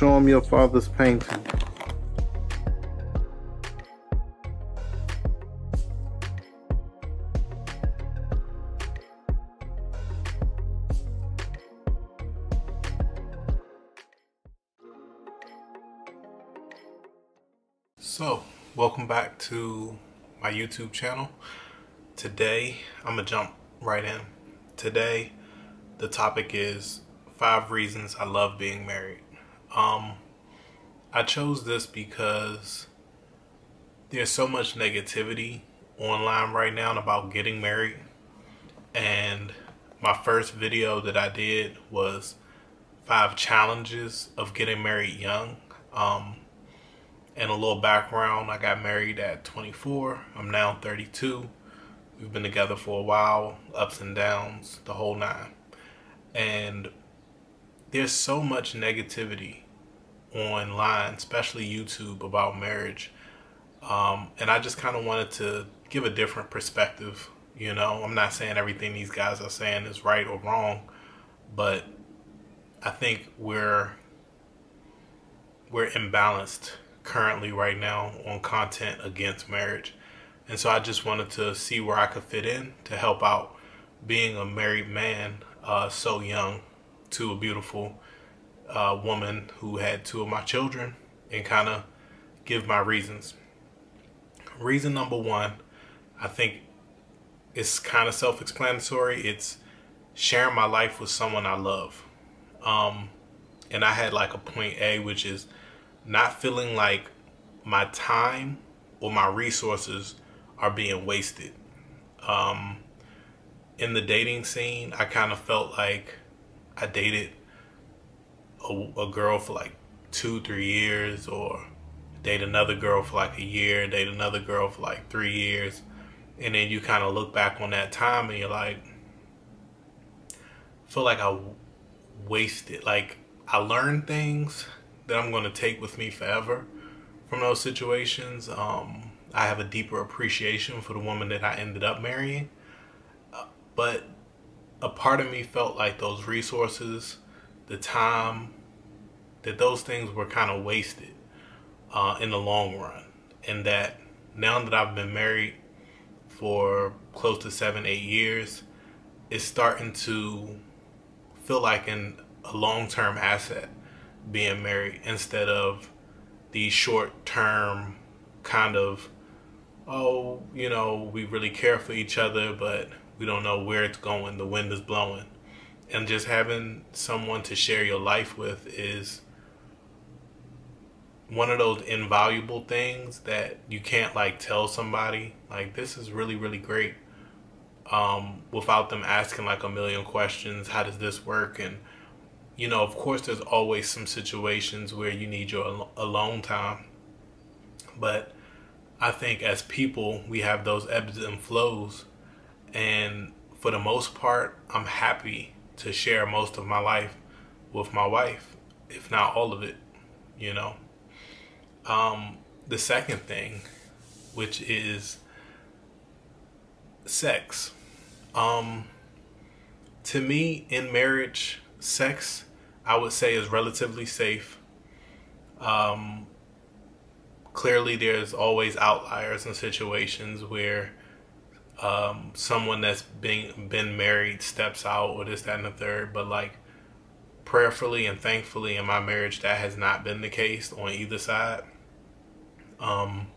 Show him your father's painting. So, welcome back to my YouTube channel. Today, I'm gonna jump right in. Today, the topic is five reasons I love being married. Um, I chose this because there's so much negativity online right now about getting married. And my first video that I did was five challenges of getting married young. Um, and a little background, I got married at 24. I'm now 32. We've been together for a while, ups and downs, the whole nine. And there's so much negativity online, especially YouTube, about marriage. Um, and I just kind of wanted to give a different perspective. You know, I'm not saying everything these guys are saying is right or wrong, but I think we're we're imbalanced currently right now on content against marriage. And so I just wanted to see where I could fit in to help out being a married man uh, so young to a beautiful uh, woman who had two of my children and kind of give my reasons. Reason number one, I think it's kind of self explanatory. It's sharing my life with someone I love. Um, and I had like a point A, which is not feeling like my time or my resources are being wasted. Um, in the dating scene, I kind of felt like I dated a, a, girl for like two, three years, or date another girl for like a year, date another girl for like three years, and then you kind of look back on that time and you're like, feel like I wasted. Like I learned things that I'm going to take with me forever from those situations. Um, I have a deeper appreciation for the woman that I ended up marrying. Uh, but a part of me felt like those resources, the time, that those things were kind of wasted uh, in the long run. And that now that I've been married for close to seven, eight years, it's starting to feel like an, a long term asset being married instead of the short term kind of oh you know we really care for each other but we don't know where it's going the wind is blowing and just having someone to share your life with is one of those invaluable things that you can't like tell somebody like this is really really great um, without them asking like a million questions how does this work and you know, of course, there's always some situations where you need your alone time. But I think as people, we have those ebbs and flows. And for the most part, I'm happy to share most of my life with my wife, if not all of it, you know. Um, the second thing, which is sex. Um, to me, in marriage, sex I would say is relatively safe. Um, clearly, there's always outliers and situations where um, someone that's been been married steps out or this, that, and the third. But like prayerfully and thankfully in my marriage, that has not been the case on either side. Um,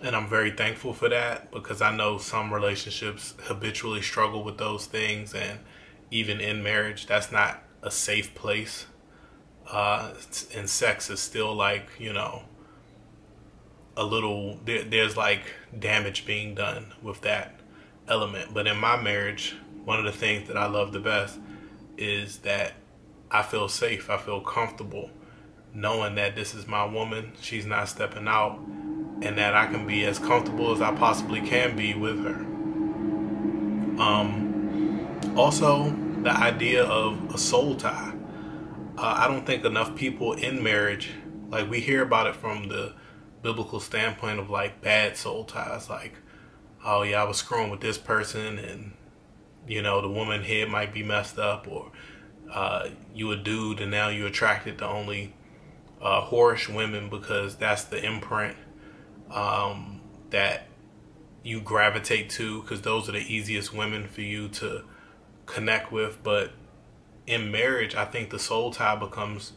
and I'm very thankful for that because I know some relationships habitually struggle with those things, and even in marriage, that's not a safe place. Uh, and sex is still like, you know, a little, there, there's like damage being done with that element. But in my marriage, one of the things that I love the best is that I feel safe, I feel comfortable knowing that this is my woman, she's not stepping out, and that I can be as comfortable as I possibly can be with her. Um, also, the idea of a soul tie. Uh, I don't think enough people in marriage, like we hear about it from the biblical standpoint of like bad soul ties, like, oh yeah, I was screwing with this person and, you know, the woman head might be messed up or uh, you a dude and now you're attracted to only uh, whorish women because that's the imprint um, that you gravitate to because those are the easiest women for you to connect with. But in marriage, I think the soul tie becomes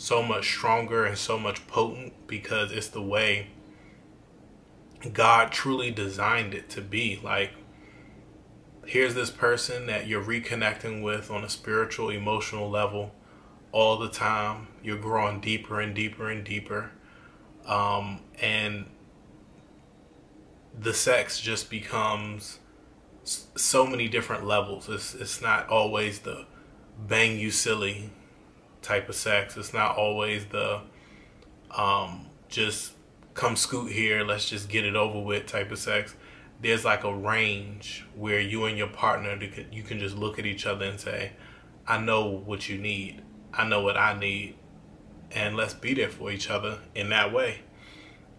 so much stronger and so much potent because it's the way God truly designed it to be. Like, here's this person that you're reconnecting with on a spiritual, emotional level all the time. You're growing deeper and deeper and deeper. Um, and the sex just becomes so many different levels. It's, it's not always the bang you silly type of sex. It's not always the um, just come scoot here, let's just get it over with type of sex. There's like a range where you and your partner you can just look at each other and say, "I know what you need. I know what I need." And let's be there for each other in that way.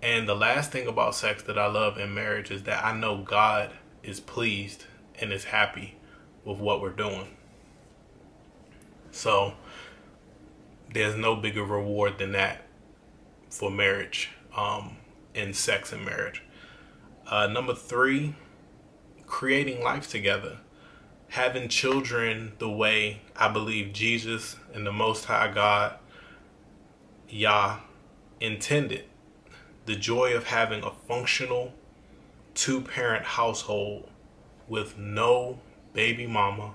And the last thing about sex that I love in marriage is that I know God is pleased and is happy with what we're doing. So there's no bigger reward than that for marriage um, in sex and marriage. Uh, number three, creating life together. Having children the way I believe Jesus and the Most High God, Yah, intended. The joy of having a functional two parent household with no baby mama,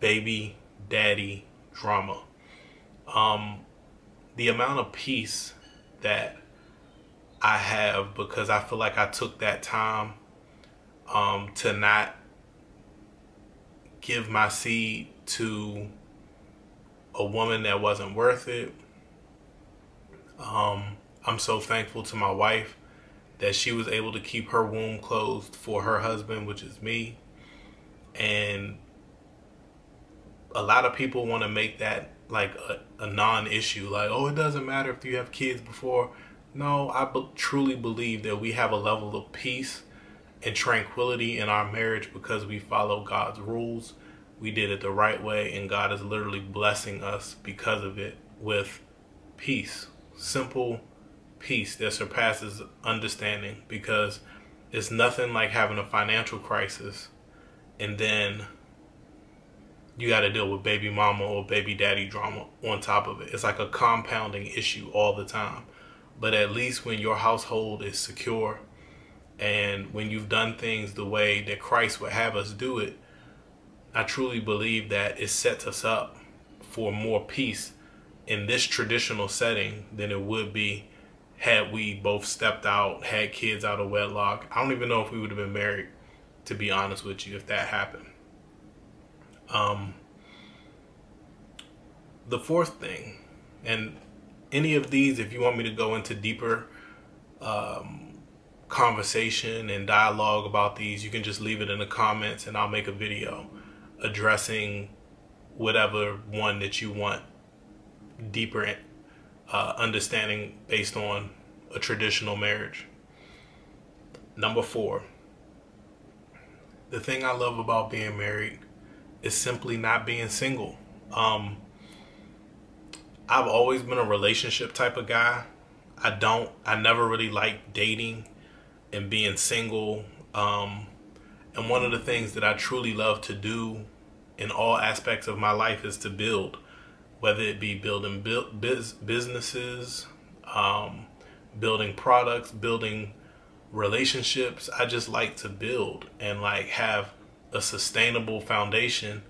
baby daddy drama. Um, the amount of peace that I have because I feel like I took that time um, to not give my seed to a woman that wasn't worth it. Um, I'm so thankful to my wife that she was able to keep her womb closed for her husband, which is me. And a lot of people want to make that like a, a non-issue like oh it doesn't matter if you have kids before. No i be- truly believe that we have a level of peace and tranquility in our marriage because we follow god's rules. We did it the right way and god is literally blessing us because of it with peace. Simple peace that surpasses understanding because it's nothing like having a financial crisis and then you got to deal with baby mama or baby daddy drama on top of it. It's like a compounding issue all the time. But at least when your household is secure and when you've done things the way that Christ would have us do it, I truly believe that it sets us up for more peace in this traditional setting than it would be had we both stepped out, had kids out of wedlock. I don't even know if we would have been married, to be honest with you, if that happened. Um, the fourth thing, and any of these, if you want me to go into deeper um, conversation and dialogue about these, you can just leave it in the comments and I'll make a video addressing whatever one that you want deeper uh, understanding based on a traditional marriage. Number four, the thing I love about being married is simply not being single. Um, I've always been a relationship type of guy. I don't, I never really liked dating and being single. Um, and one of the things that I truly love to do in all aspects of my life is to build, whether it be building build, biz, businesses, um, building products, building relationships. I just like to build and like have a sustainable foundation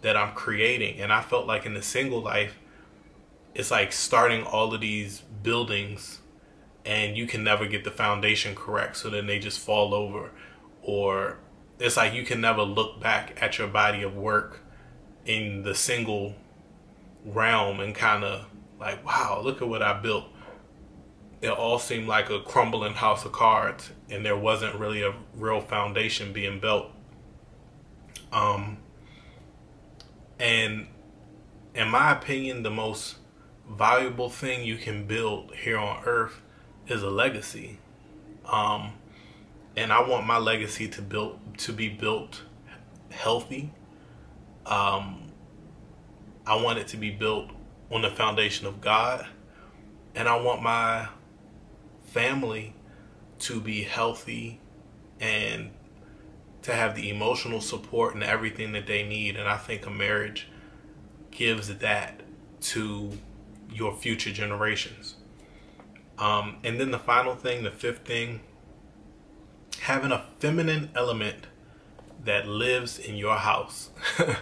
that I'm creating. And I felt like in the single life, it's like starting all of these buildings and you can never get the foundation correct. So then they just fall over. Or it's like you can never look back at your body of work in the single realm and kind of like, wow, look at what I built. It all seemed like a crumbling house of cards, and there wasn't really a real foundation being built. Um, and in my opinion, the most valuable thing you can build here on earth is a legacy. Um, and I want my legacy to build to be built healthy. Um, I want it to be built on the foundation of God. And I want my family to be healthy and to have the emotional support and everything that they need. And I think a marriage gives that to your future generations. Um, and then the final thing, the fifth thing, having a feminine element that lives in your house. I,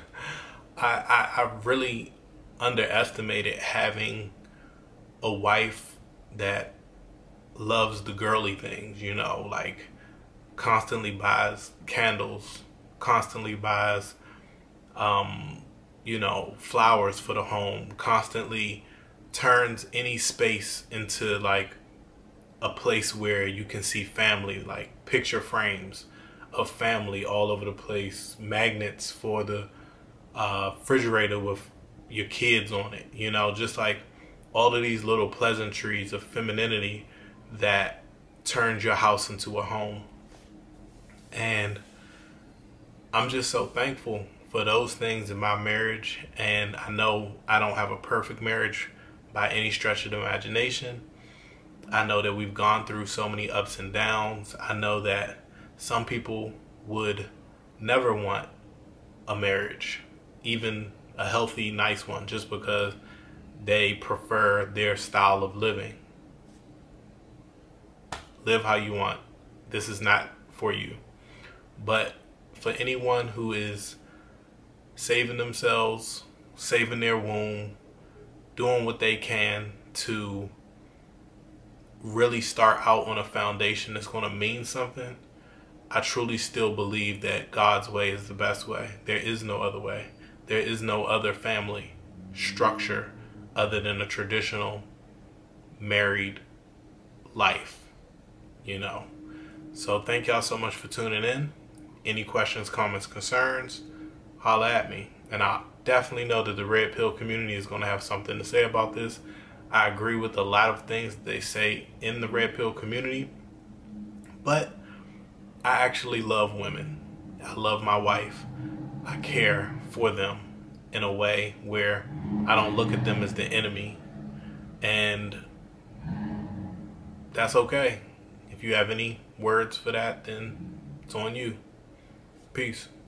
I, I really underestimated having a wife that loves the girly things, you know, like constantly buys candles, constantly buys, um, you know, flowers for the home, constantly turns any space into like a place where you can see family, like picture frames of family all over the place, magnets for the uh, refrigerator with your kids on it, you know, just like all of these little pleasantries of femininity that turns your house into a home. And I'm just so thankful for those things in my marriage. And I know I don't have a perfect marriage by any stretch of the imagination. I know that we've gone through so many ups and downs. I know that some people would never want a marriage, even a healthy, nice one, just because they prefer their style of living. Live how you want. This is not for you. But for anyone who is saving themselves, saving their womb, doing what they can to really start out on a foundation that's going to mean something, I truly still believe that God's way is the best way. There is no other way. There is no other family structure other than a traditional married life, you know. So thank y'all so much for tuning in. Any questions, comments, concerns, holla at me. And I definitely know that the Red Pill community is going to have something to say about this. I agree with a lot of things they say in the Red Pill community. But I actually love women. I love my wife. I care for them in a way where I don't look at them as the enemy. And that's okay. If you have any words for that, then it's on you. Peace.